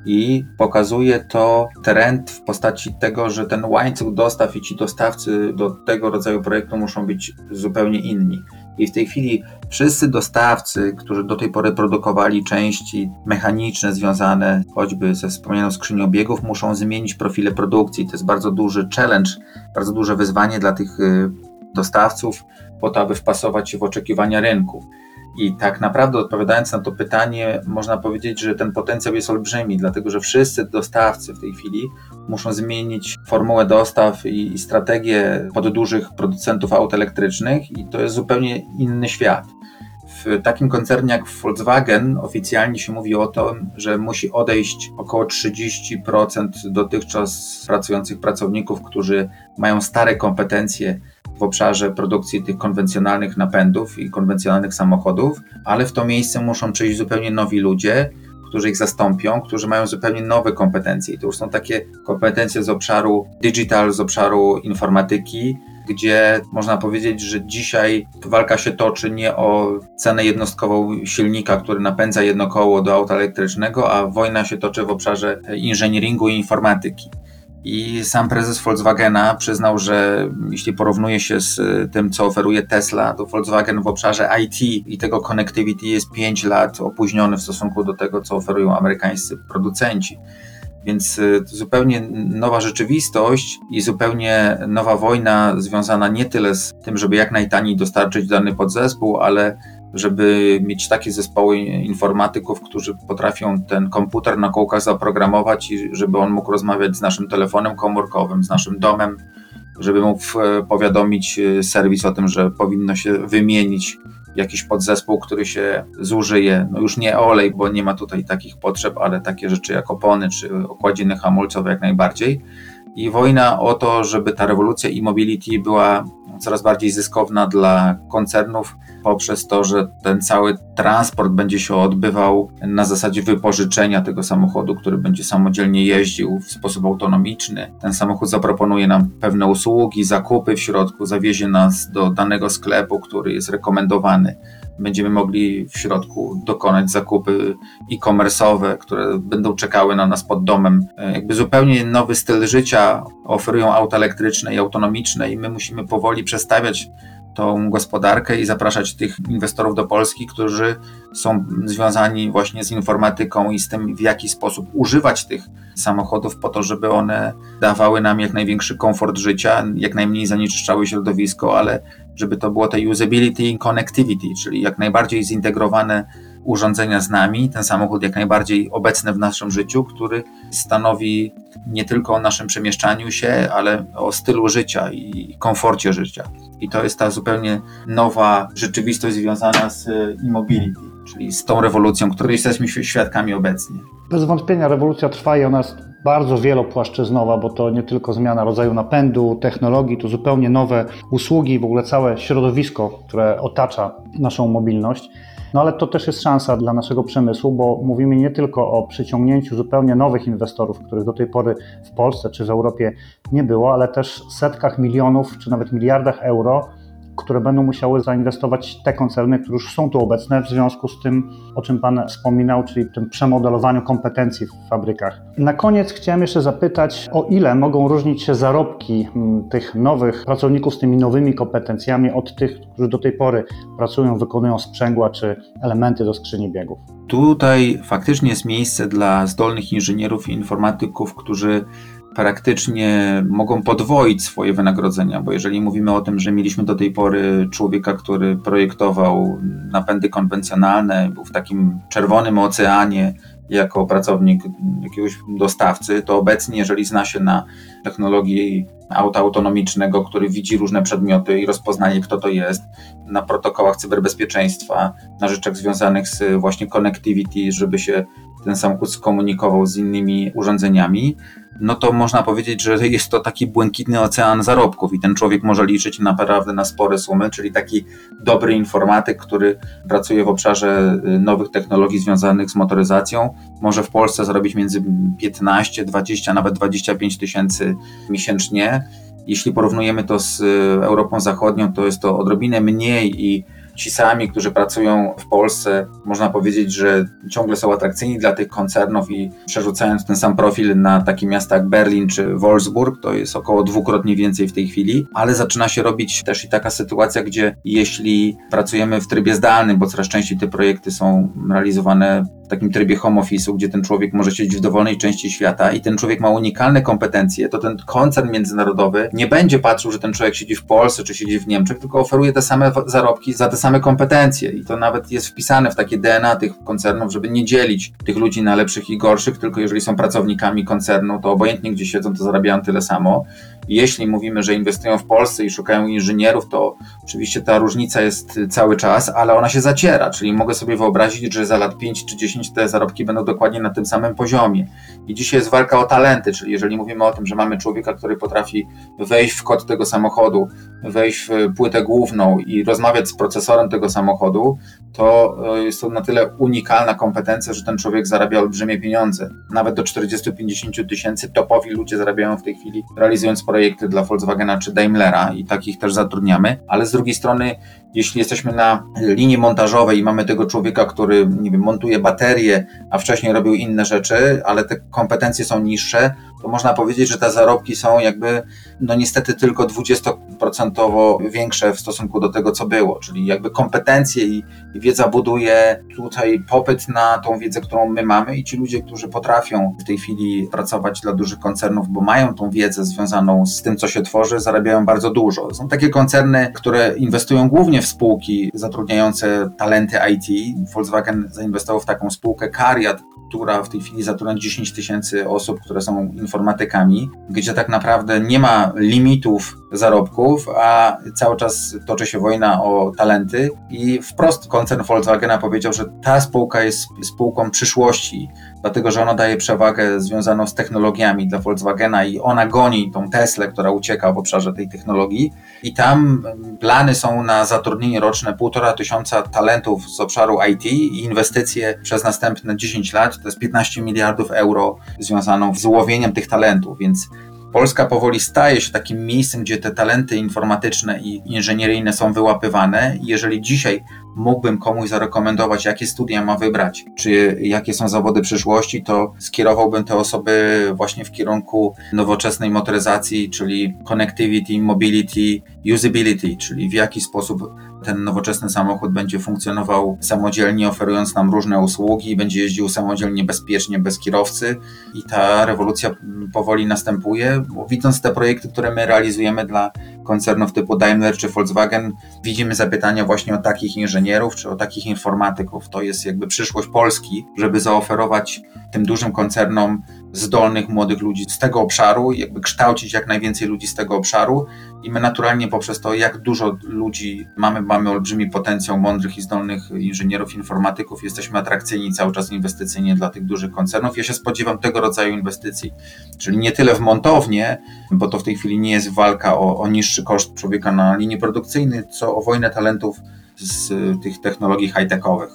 I pokazuje to trend w postaci tego, że ten łańcuch dostaw i ci dostawcy do tego rodzaju projektu muszą być zupełnie inni. I w tej chwili wszyscy dostawcy, którzy do tej pory produkowali części mechaniczne związane choćby ze wspomnianą skrzynią biegów, muszą zmienić profile produkcji. To jest bardzo duży challenge, bardzo duże wyzwanie dla tych y, dostawców po to, aby wpasować się w oczekiwania rynku. I tak naprawdę odpowiadając na to pytanie, można powiedzieć, że ten potencjał jest olbrzymi, dlatego że wszyscy dostawcy w tej chwili muszą zmienić formułę dostaw i, strategię pod dużych producentów aut elektrycznych, i to jest zupełnie inny świat. W takim koncernie jak Volkswagen oficjalnie się mówi o tym, że musi odejść około 30% dotychczas pracujących pracowników, którzy mają stare kompetencje w obszarze produkcji tych konwencjonalnych napędów i konwencjonalnych samochodów, ale w to miejsce muszą przyjść zupełnie nowi ludzie, którzy ich zastąpią, którzy mają zupełnie nowe kompetencje. I to już są takie kompetencje z obszaru digital, z obszaru informatyki, gdzie można powiedzieć, że dzisiaj walka się toczy nie o cenę jednostkową silnika, który napędza jedno koło do auta elektrycznego, a wojna się toczy w obszarze inżynieringu i informatyki. I sam prezes Volkswagena przyznał, że jeśli porównuje się z tym, co oferuje Tesla, to Volkswagen w obszarze IT i tego connectivity jest 5 lat opóźniony w stosunku do tego, co oferują amerykańscy producenci. Więc y, zupełnie nowa rzeczywistość i zupełnie nowa wojna związana nie tyle z tym, żeby jak najtaniej dostarczyć dany podzespół, ale żeby mieć takie zespoły informatyków, którzy potrafią ten komputer na kółkach zaprogramować i żeby on mógł rozmawiać z naszym telefonem komórkowym, z naszym domem, żeby mógł e, powiadomić e, serwis o tym, że powinno się wymienić jakiś podzespół, który się zużyje. No już nie olej, bo nie ma tutaj takich potrzeb, ale takie rzeczy jak opony czy okładziny hamulcowe jak najbardziej. I wojna o to, żeby ta rewolucja e-mobility była coraz bardziej zyskowna dla koncernów poprzez to, że ten cały transport będzie się odbywał na zasadzie wypożyczenia tego samochodu, który będzie samodzielnie jeździł w sposób autonomiczny. Ten samochód zaproponuje nam pewne usługi, zakupy w środku, zawiezie nas do danego sklepu, który jest rekomendowany będziemy mogli w środku dokonać zakupy e-commerce'owe, które będą czekały na nas pod domem. Jakby zupełnie nowy styl życia oferują auta elektryczne i autonomiczne i my musimy powoli przestawiać tą gospodarkę i zapraszać tych inwestorów do Polski, którzy są związani właśnie z informatyką i z tym, w jaki sposób używać tych samochodów po to, żeby one dawały nam jak największy komfort życia, jak najmniej zanieczyszczały środowisko, ale żeby to było te usability i connectivity, czyli jak najbardziej zintegrowane urządzenia z nami, ten samochód jak najbardziej obecny w naszym życiu, który stanowi nie tylko o naszym przemieszczaniu się, ale o stylu życia i komforcie życia. I to jest ta zupełnie nowa rzeczywistość związana z e-mobility, czyli z tą rewolucją, której jesteśmy świadkami obecnie. Bez wątpienia rewolucja trwa i ona jest bardzo wielopłaszczyznowa, bo to nie tylko zmiana rodzaju napędu, technologii, to zupełnie nowe usługi, w ogóle całe środowisko, które otacza naszą mobilność. No ale to też jest szansa dla naszego przemysłu, bo mówimy nie tylko o przyciągnięciu zupełnie nowych inwestorów, których do tej pory w Polsce czy w Europie nie było, ale też setkach milionów czy nawet miliardach euro które będą musiały zainwestować te koncerny, które już są tu obecne w związku z tym, o czym Pan wspominał, czyli tym przemodelowaniu kompetencji w fabrykach. Na koniec chciałem jeszcze zapytać, o ile mogą różnić się zarobki mm, tych nowych pracowników z tymi nowymi kompetencjami od tych, którzy do tej pory pracują, wykonują sprzęgła czy elementy do skrzyni biegów? Tutaj faktycznie jest miejsce dla zdolnych inżynierów i informatyków, którzy praktycznie mogą podwoić swoje wynagrodzenia, bo jeżeli mówimy o tym, że mieliśmy do tej pory człowieka, który projektował napędy konwencjonalne, był w takim czerwonym oceanie jako pracownik jakiegoś dostawcy, to obecnie, jeżeli zna się na technologii auta autonomicznego, który widzi różne przedmioty i rozpoznaje, kto to jest, na protokołach cyberbezpieczeństwa, na rzeczach związanych z właśnie connectivity, żeby się ten samochód skomunikował z innymi urządzeniami, no to można powiedzieć, że jest to taki błękitny ocean zarobków i ten człowiek może liczyć naprawdę na spore sumy, czyli taki dobry informatyk, który pracuje w obszarze y, nowych technologii związanych z motoryzacją, może w Polsce zarobić między 15, 20, nawet 25 tysięcy miesięcznie. Jeśli porównujemy to z y, Europą Zachodnią, to jest to odrobinę mniej i ci sami, którzy pracują w Polsce, można powiedzieć, że ciągle są atrakcyjni dla tych koncernów i przerzucając ten sam profil na takie miasta jak Berlin czy Wolfsburg, to jest około dwukrotnie więcej w tej chwili, ale zaczyna się robić też i taka sytuacja, gdzie jeśli pracujemy w trybie zdalnym, bo coraz częściej te projekty są realizowane w takim trybie home office'u, gdzie ten człowiek może siedzieć w dowolnej części świata i ten człowiek ma unikalne kompetencje, to ten koncern międzynarodowy nie będzie patrzył, że ten człowiek siedzi w Polsce czy siedzi w Niemczech, tylko oferuje te same zarobki za te same kompetencje i to nawet jest wpisane w takie DNA tych koncernów, żeby nie dzielić tych ludzi na lepszych i gorszych, tylko jeżeli są pracownikami koncernu, to obojętnie gdzie siedzą, to zarabiają tyle samo. Jeśli mówimy, że inwestują w Polsce i szukają inżynierów, to oczywiście ta różnica jest cały czas, ale ona się zaciera, czyli mogę sobie wyobrazić, że za lat 5 czy 10 te zarobki będą dokładnie na tym samym poziomie. I dzisiaj jest walka o talenty, czyli jeżeli mówimy o tym, że mamy człowieka, który potrafi wejść w kod tego samochodu, wejść w płytę główną i rozmawiać z procesorem tego samochodu, to jest to na tyle unikalna kompetencja, że ten człowiek zarabia olbrzymie pieniądze. Nawet do 40-50 tysięcy topowi ludzie zarabiają w tej chwili, realizując projekty dla Volkswagena czy Daimlera i takich też zatrudniamy, ale z drugiej strony, jeśli jesteśmy na linii montażowej i mamy tego człowieka, który nie wiem, montuje baterie, a wcześniej robił inne rzeczy, ale te kompetencje są niższe, to można powiedzieć, że te zarobki są jakby, no niestety tylko 20% większe w stosunku do tego, co było, czyli jakby kompetencje i, i wiedza buduje tutaj popyt na tą wiedzę, którą my mamy i ci ludzie, którzy potrafią w tej chwili pracować dla dużych koncernów, bo mają tą wiedzę związaną z tym, co się tworzy, zarabiają bardzo dużo. Są takie koncerny, które inwestują głównie w spółki zatrudniające talenty IT. Volkswagen zainwestował w taką spółkę Cariat, która w tej chwili zatrudnia 10 tysięcy osób, które są informatykami, gdzie tak naprawdę nie ma limitów zarobków, a cały czas toczy się wojna o talenty. I wprost koncern Volkswagena powiedział, że ta spółka jest spółką przyszłości, dlatego że ona daje przewagę związaną z technologiami dla Volkswagena i ona goni tą Teslę, która ucieka w obszarze tej technologii. I tam plany są na zatrudnienie roczne półtora tysiąca talentów z obszaru IT i inwestycje przez następne 10 lat, to jest 15 miliardów euro związaną z łowieniem tych talentów, więc Polska powoli staje się takim miejscem, gdzie te talenty informatyczne i inżynieryjne są wyłapywane. Jeżeli dzisiaj mógłbym komuś zarekomendować, jakie studia ma wybrać, czy jakie są zawody przyszłości, to skierowałbym te osoby właśnie w kierunku nowoczesnej motoryzacji, czyli connectivity, mobility, usability, czyli w jaki sposób ten nowoczesny samochód będzie funkcjonował samodzielnie, oferując nam różne usługi, będzie jeździł samodzielnie, bezpiecznie, bez kierowcy. I ta rewolucja powoli następuje, bo widząc te projekty, które my realizujemy dla koncernów typu Daimler czy Volkswagen, widzimy zapytania właśnie o takich inżynierów czy o takich informatyków. To jest jakby przyszłość Polski, żeby zaoferować tym dużym koncernom zdolnych młodych ludzi z tego obszaru, jakby kształcić jak najwięcej ludzi z tego obszaru i my naturalnie poprzez to, jak dużo ludzi mamy, mamy olbrzymi potencjał mądrych i zdolnych inżynierów, informatyków, jesteśmy atrakcyjni cały czas inwestycyjnie dla tych dużych koncernów. Ja się spodziewam tego rodzaju inwestycji, czyli nie tyle w montownię, bo to w tej chwili nie jest walka o, o niższy koszt człowieka na linii produkcyjnej, co o wojnę talentów z tych technologii high-techowych.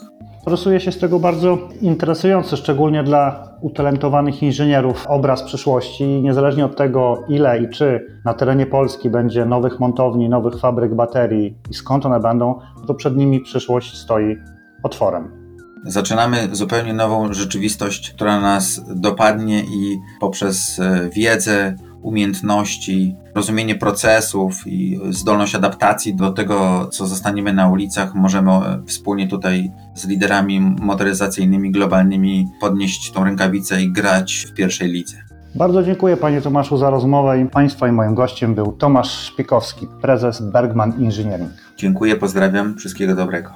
Rysuje się z tego bardzo interesujący, szczególnie dla utalentowanych inżynierów, obraz przyszłości. Niezależnie od tego, ile i czy na terenie Polski będzie nowych montowni, nowych fabryk baterii i skąd one będą, to przed nimi przyszłość stoi otworem. Zaczynamy zupełnie nową rzeczywistość, która nas dopadnie i poprzez e, wiedzę, umiejętności, rozumienie procesów i zdolność adaptacji do tego, co zostaniemy na ulicach, możemy wspólnie tutaj z liderami motoryzacyjnymi globalnymi podnieść tą rękawicę i grać w pierwszej lidze. Bardzo dziękuję Panie Tomaszu za rozmowę i Państwa i moim gościem był Tomasz Szpikowski, prezes Bergman Engineering. Dziękuję, pozdrawiam, wszystkiego dobrego.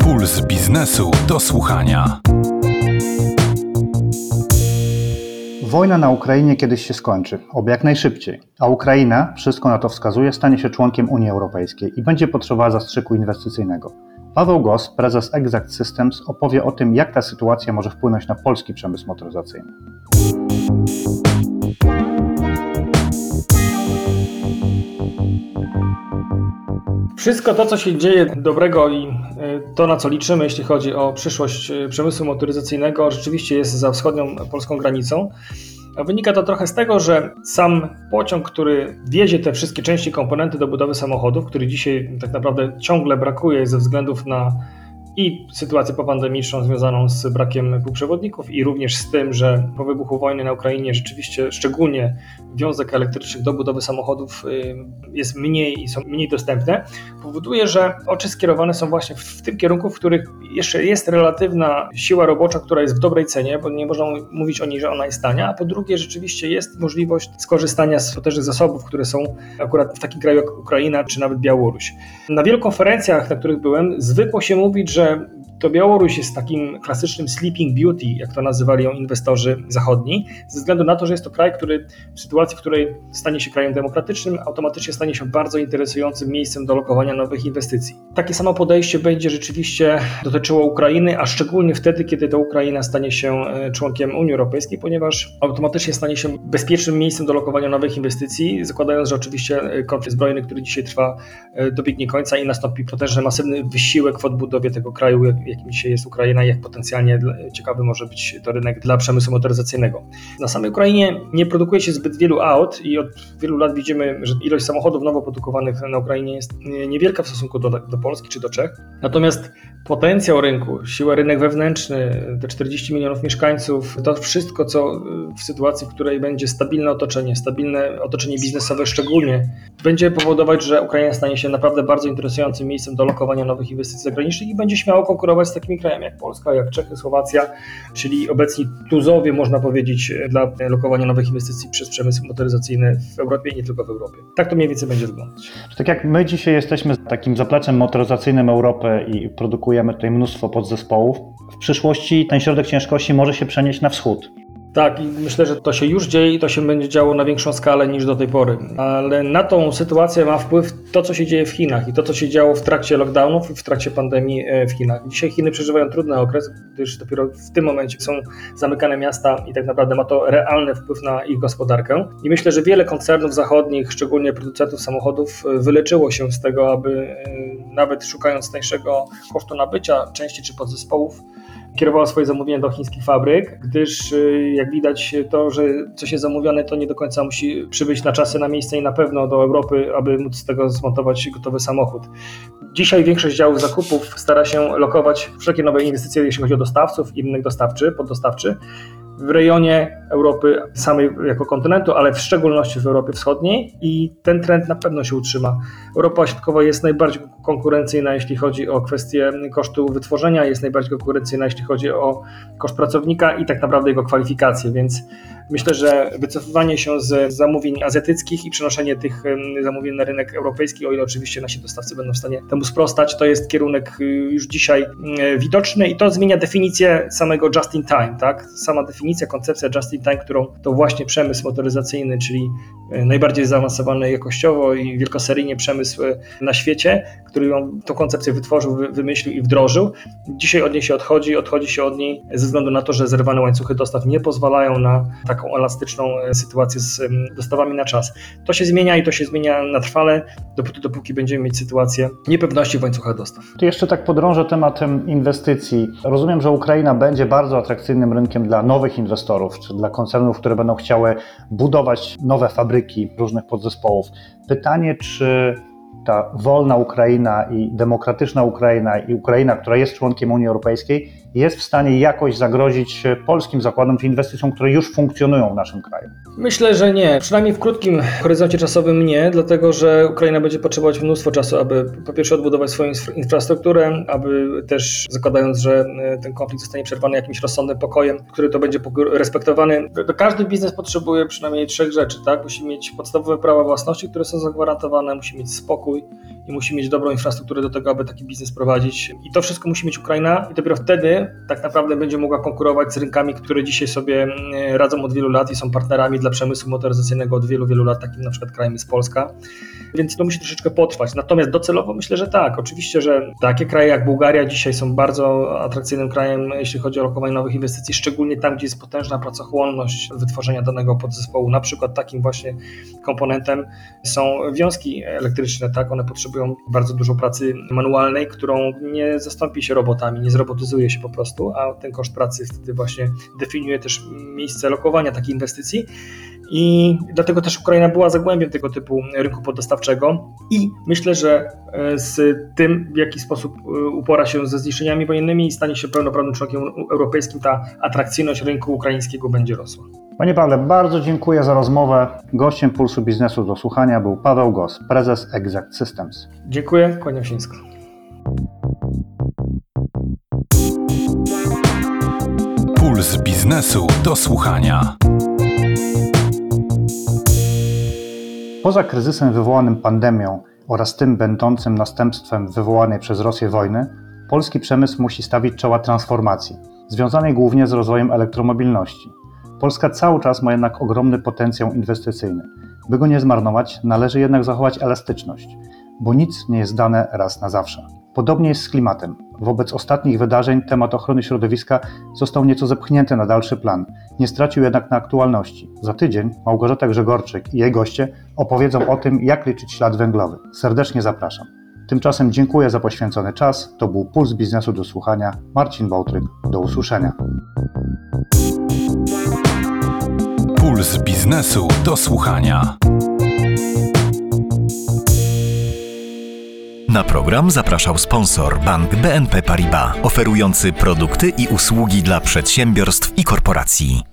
Puls biznesu do słuchania. Wojna na Ukrainie kiedyś się skończy, oby jak najszybciej, a Ukraina, wszystko na to wskazuje, stanie się członkiem Unii Europejskiej i będzie potrzebowała zastrzyku inwestycyjnego. Paweł Gos, prezes Exact Systems, opowie o tym, jak ta sytuacja może wpłynąć na polski przemysł motoryzacyjny. Wszystko to, co się dzieje dobrego i e, to, na co liczymy, jeśli chodzi o przyszłość e, przemysłu motoryzacyjnego, rzeczywiście jest za wschodnią polską granicą. Wynika to trochę z tego, że sam pociąg, który wiezie te wszystkie części, komponenty do budowy samochodów, który dzisiaj tak naprawdę ciągle brakuje ze względów na i sytuację popandemiczną związaną z brakiem półprzewodników i również z tym, że po wybuchu wojny na Ukrainie rzeczywiście szczególnie wiązek elektrycznych do budowy samochodów jest mniej i są mniej dostępne, powoduje, że oczy skierowane są właśnie w tym kierunku, w których jeszcze jest relatywna siła robocza, która jest w dobrej cenie, bo nie można mówić o niej, że ona jest tania, a po drugie rzeczywiście jest możliwość skorzystania z potężnych zasobów, które są akurat w takim kraju jak Ukraina czy nawet Białoruś. Na wielu konferencjach, na których byłem, zwykło się mówić, że to Białoruś jest takim klasycznym sleeping beauty, jak to nazywali ją inwestorzy zachodni, ze względu na to, że jest to kraj, który w sytuacji, w której stanie się krajem demokratycznym, automatycznie stanie się bardzo interesującym miejscem do lokowania nowych inwestycji. Takie samo podejście będzie rzeczywiście dotyczyło Ukrainy, a szczególnie wtedy, kiedy to Ukraina stanie się e, członkiem Unii Europejskiej, ponieważ automatycznie stanie się bezpiecznym miejscem do lokowania nowych inwestycji, zakładając, że oczywiście e, konflikt zbrojny, który dzisiaj trwa, e, dobiegnie końca i nastąpi potężny, masywny wysiłek w odbudowie tego kraju, jakim dzisiaj jest Ukraina jak potencjalnie ciekawy może być to rynek dla przemysłu motoryzacyjnego. Na samej Ukrainie nie produkuje się zbyt wielu aut i od wielu lat widzimy, że ilość samochodów nowo produkowanych na Ukrainie jest niewielka w stosunku do, do Polski czy do Czech. Natomiast potencjał rynku, siła rynek wewnętrzny, te 40 milionów mieszkańców, to wszystko, co w sytuacji, w której będzie stabilne otoczenie, stabilne otoczenie biznesowe szczególnie, będzie powodować, że Ukraina stanie się naprawdę bardzo interesującym miejscem do lokowania nowych inwestycji zagranicznych i będzie śmiało konkurować z takimi krajami jak Polska, jak Czechy, Słowacja, czyli obecni tuzowie, można powiedzieć, dla lokowania nowych inwestycji przez przemysł motoryzacyjny w Europie i nie tylko w Europie. Tak to mniej więcej będzie wyglądać. Tak jak my dzisiaj jesteśmy takim zapleczem motoryzacyjnym Europy i produkujemy tutaj mnóstwo podzespołów, w przyszłości ten środek ciężkości może się przenieść na wschód. Tak, i myślę, że to się już dzieje i to się będzie działo na większą skalę niż do tej pory. Ale na tą sytuację ma wpływ to, co się dzieje w Chinach i to, co się działo w trakcie lockdownów i w trakcie pandemii e, w Chinach. Dzisiaj Chiny przeżywają trudny okres, gdyż dopiero w tym momencie są zamykane miasta i tak naprawdę ma to realny wpływ na ich gospodarkę. I myślę, że wiele koncernów zachodnich, szczególnie producentów samochodów, e, wyleczyło się z tego, aby e, nawet szukając tańszego kosztu nabycia części czy podzespołów, kierowało swoje zamówienia do chińskich fabryk, gdyż y, jak widać to, że coś jest zamówione, to nie do końca musi przybyć na czasy na miejsce i na pewno do Europy, aby móc z tego zmontować gotowy samochód. Dzisiaj większość działów zakupów stara się lokować wszelkie nowe inwestycje, jeśli chodzi o dostawców i rynek dostawczy, poddostawczy w rejonie Europy samej jako kontynentu, ale w szczególności w Europie Wschodniej i ten trend na pewno się utrzyma. Europa Środkowa jest najbardziej konkurencyjna, jeśli chodzi o kwestię kosztu wytworzenia, jest najbardziej konkurencyjna, jeśli chodzi o koszt pracownika i tak naprawdę jego kwalifikacje, więc myślę, że wycofywanie się z zamówień azjatyckich i przenoszenie tych zamówień na rynek europejski, o ile oczywiście nasi dostawcy będą w stanie temu sprostać, to jest kierunek y, już dzisiaj widoczny i to zmienia definicję samego just in time, tak? Sama definicja, koncepcja just in time, którą to właśnie przemysł motoryzacyjny, czyli y, najbardziej zaawansowany jakościowo i wielkoseryjnie przemysł y, na świecie, który ją, tą koncepcję wytworzył, wymyślił i wdrożył. Dzisiaj od niej się odchodzi, odchodzi się od niej ze względu na to, że zerwane łańcuchy dostaw nie pozwalają na taką elastyczną e, sytuację z dostawami na czas. To się zmienia i to się zmienia na trwale, dopóty, dopóki będziemy mieć sytuację niepewności w łańcuchach dostaw. Tu jeszcze tak podrążę tematem inwestycji. Rozumiem, że Ukraina będzie bardzo atrakcyjnym rynkiem dla nowych inwestorów, czy dla koncernów, które będą chciały budować nowe fabryki różnych podzespołów. Pytanie, czy ta wolna Ukraina i demokratyczna Ukraina i Ukraina, która jest członkiem Unii Europejskiej, jest w stanie jakoś zagrozić polskim zakładom czy inwestycjom, które już funkcjonują w naszym kraju? Myślę, że nie. Przynajmniej w krótkim horyzoncie czasowym nie, dlatego że Ukraina będzie potrzebować mnóstwo czasu, aby po pierwsze odbudować swoją infrastrukturę, aby też zakładając, że e, ten konflikt zostanie przerwany jakimś rozsądnym pokojem, który to będzie respektowany. Każdy biznes potrzebuje przynajmniej trzech rzeczy, tak? Musi mieć podstawowe prawa własności, które są zagwarantowane, musi mieć spokój i musi mieć dobrą infrastrukturę do tego, aby taki biznes prowadzić. I to wszystko musi mieć Ukraina i dopiero wtedy tak naprawdę będzie mogła konkurować z rynkami, które dzisiaj sobie mm, radzą od wielu lat i są partnerami dla przemysłu motoryzacyjnego od wielu, wielu lat, takim na przykład krajem jest Polska. Więc to musi troszeczkę potrwać. Natomiast docelowo myślę, że tak. Oczywiście, że takie kraje jak Bułgaria dzisiaj są bardzo atrakcyjnym krajem, jeśli chodzi o lokowanie nowych inwestycji, szczególnie tam, gdzie jest potężna pracochłonność wytworzenia danego podzespołu. Na przykład takim właśnie komponentem są wiązki elektryczne, tak? One potrzebują bardzo dużo pracy manualnej, którą nie zastąpi się robotami, nie zrobotyzuje się po prostu, a ten koszt pracy wtedy właśnie definiuje też miejsce lokowania takiej inwestycji. I dlatego też Ukraina była zagłębiem tego typu rynku poddostawczego i myślę, że e, z tym, w jaki sposób e, upora się ze zniszczeniami wojennymi i stanie się pełnoprawnym członkiem europejskim, ta atrakcyjność rynku ukraińskiego będzie rosła. Panie Pawle, bardzo dziękuję za rozmowę. Gościem Pulsu Biznesu do słuchania był Paweł Gos, prezes Exact Systems. Dziękuję, kłaniam się nisko. Puls Biznesu do słuchania. Poza kryzysem wywołanym pandemią oraz tym będącym następstwem wywołanej przez Rosję wojny, polski przemysł musi stawić czoła transformacji, związanej głównie z rozwojem elektromobilności. Polska cały czas ma jednak ogromny potencjał inwestycyjny. By go nie zmarnować, należy jednak zachować elastyczność, bo nic nie jest dane raz na zawsze. Podobnie jest z klimatem. Wobec ostatnich wydarzeń temat ochrony środowiska został nieco zepchnięty na dalszy plan, nie stracił jednak na aktualności. Za tydzień Małgorzata Grzegorczyk i jej goście opowiedzą o tym, jak liczyć ślad węglowy. Serdecznie zapraszam. Tymczasem dziękuję za poświęcony czas. To był Puls Biznesu do Słuchania. Marcin Bałtryk. Do usłyszenia. Puls Biznesu do Słuchania. Na program zapraszał sponsor bank BNP Paribas, oferujący produkty i usługi dla przedsiębiorstw i korporacji.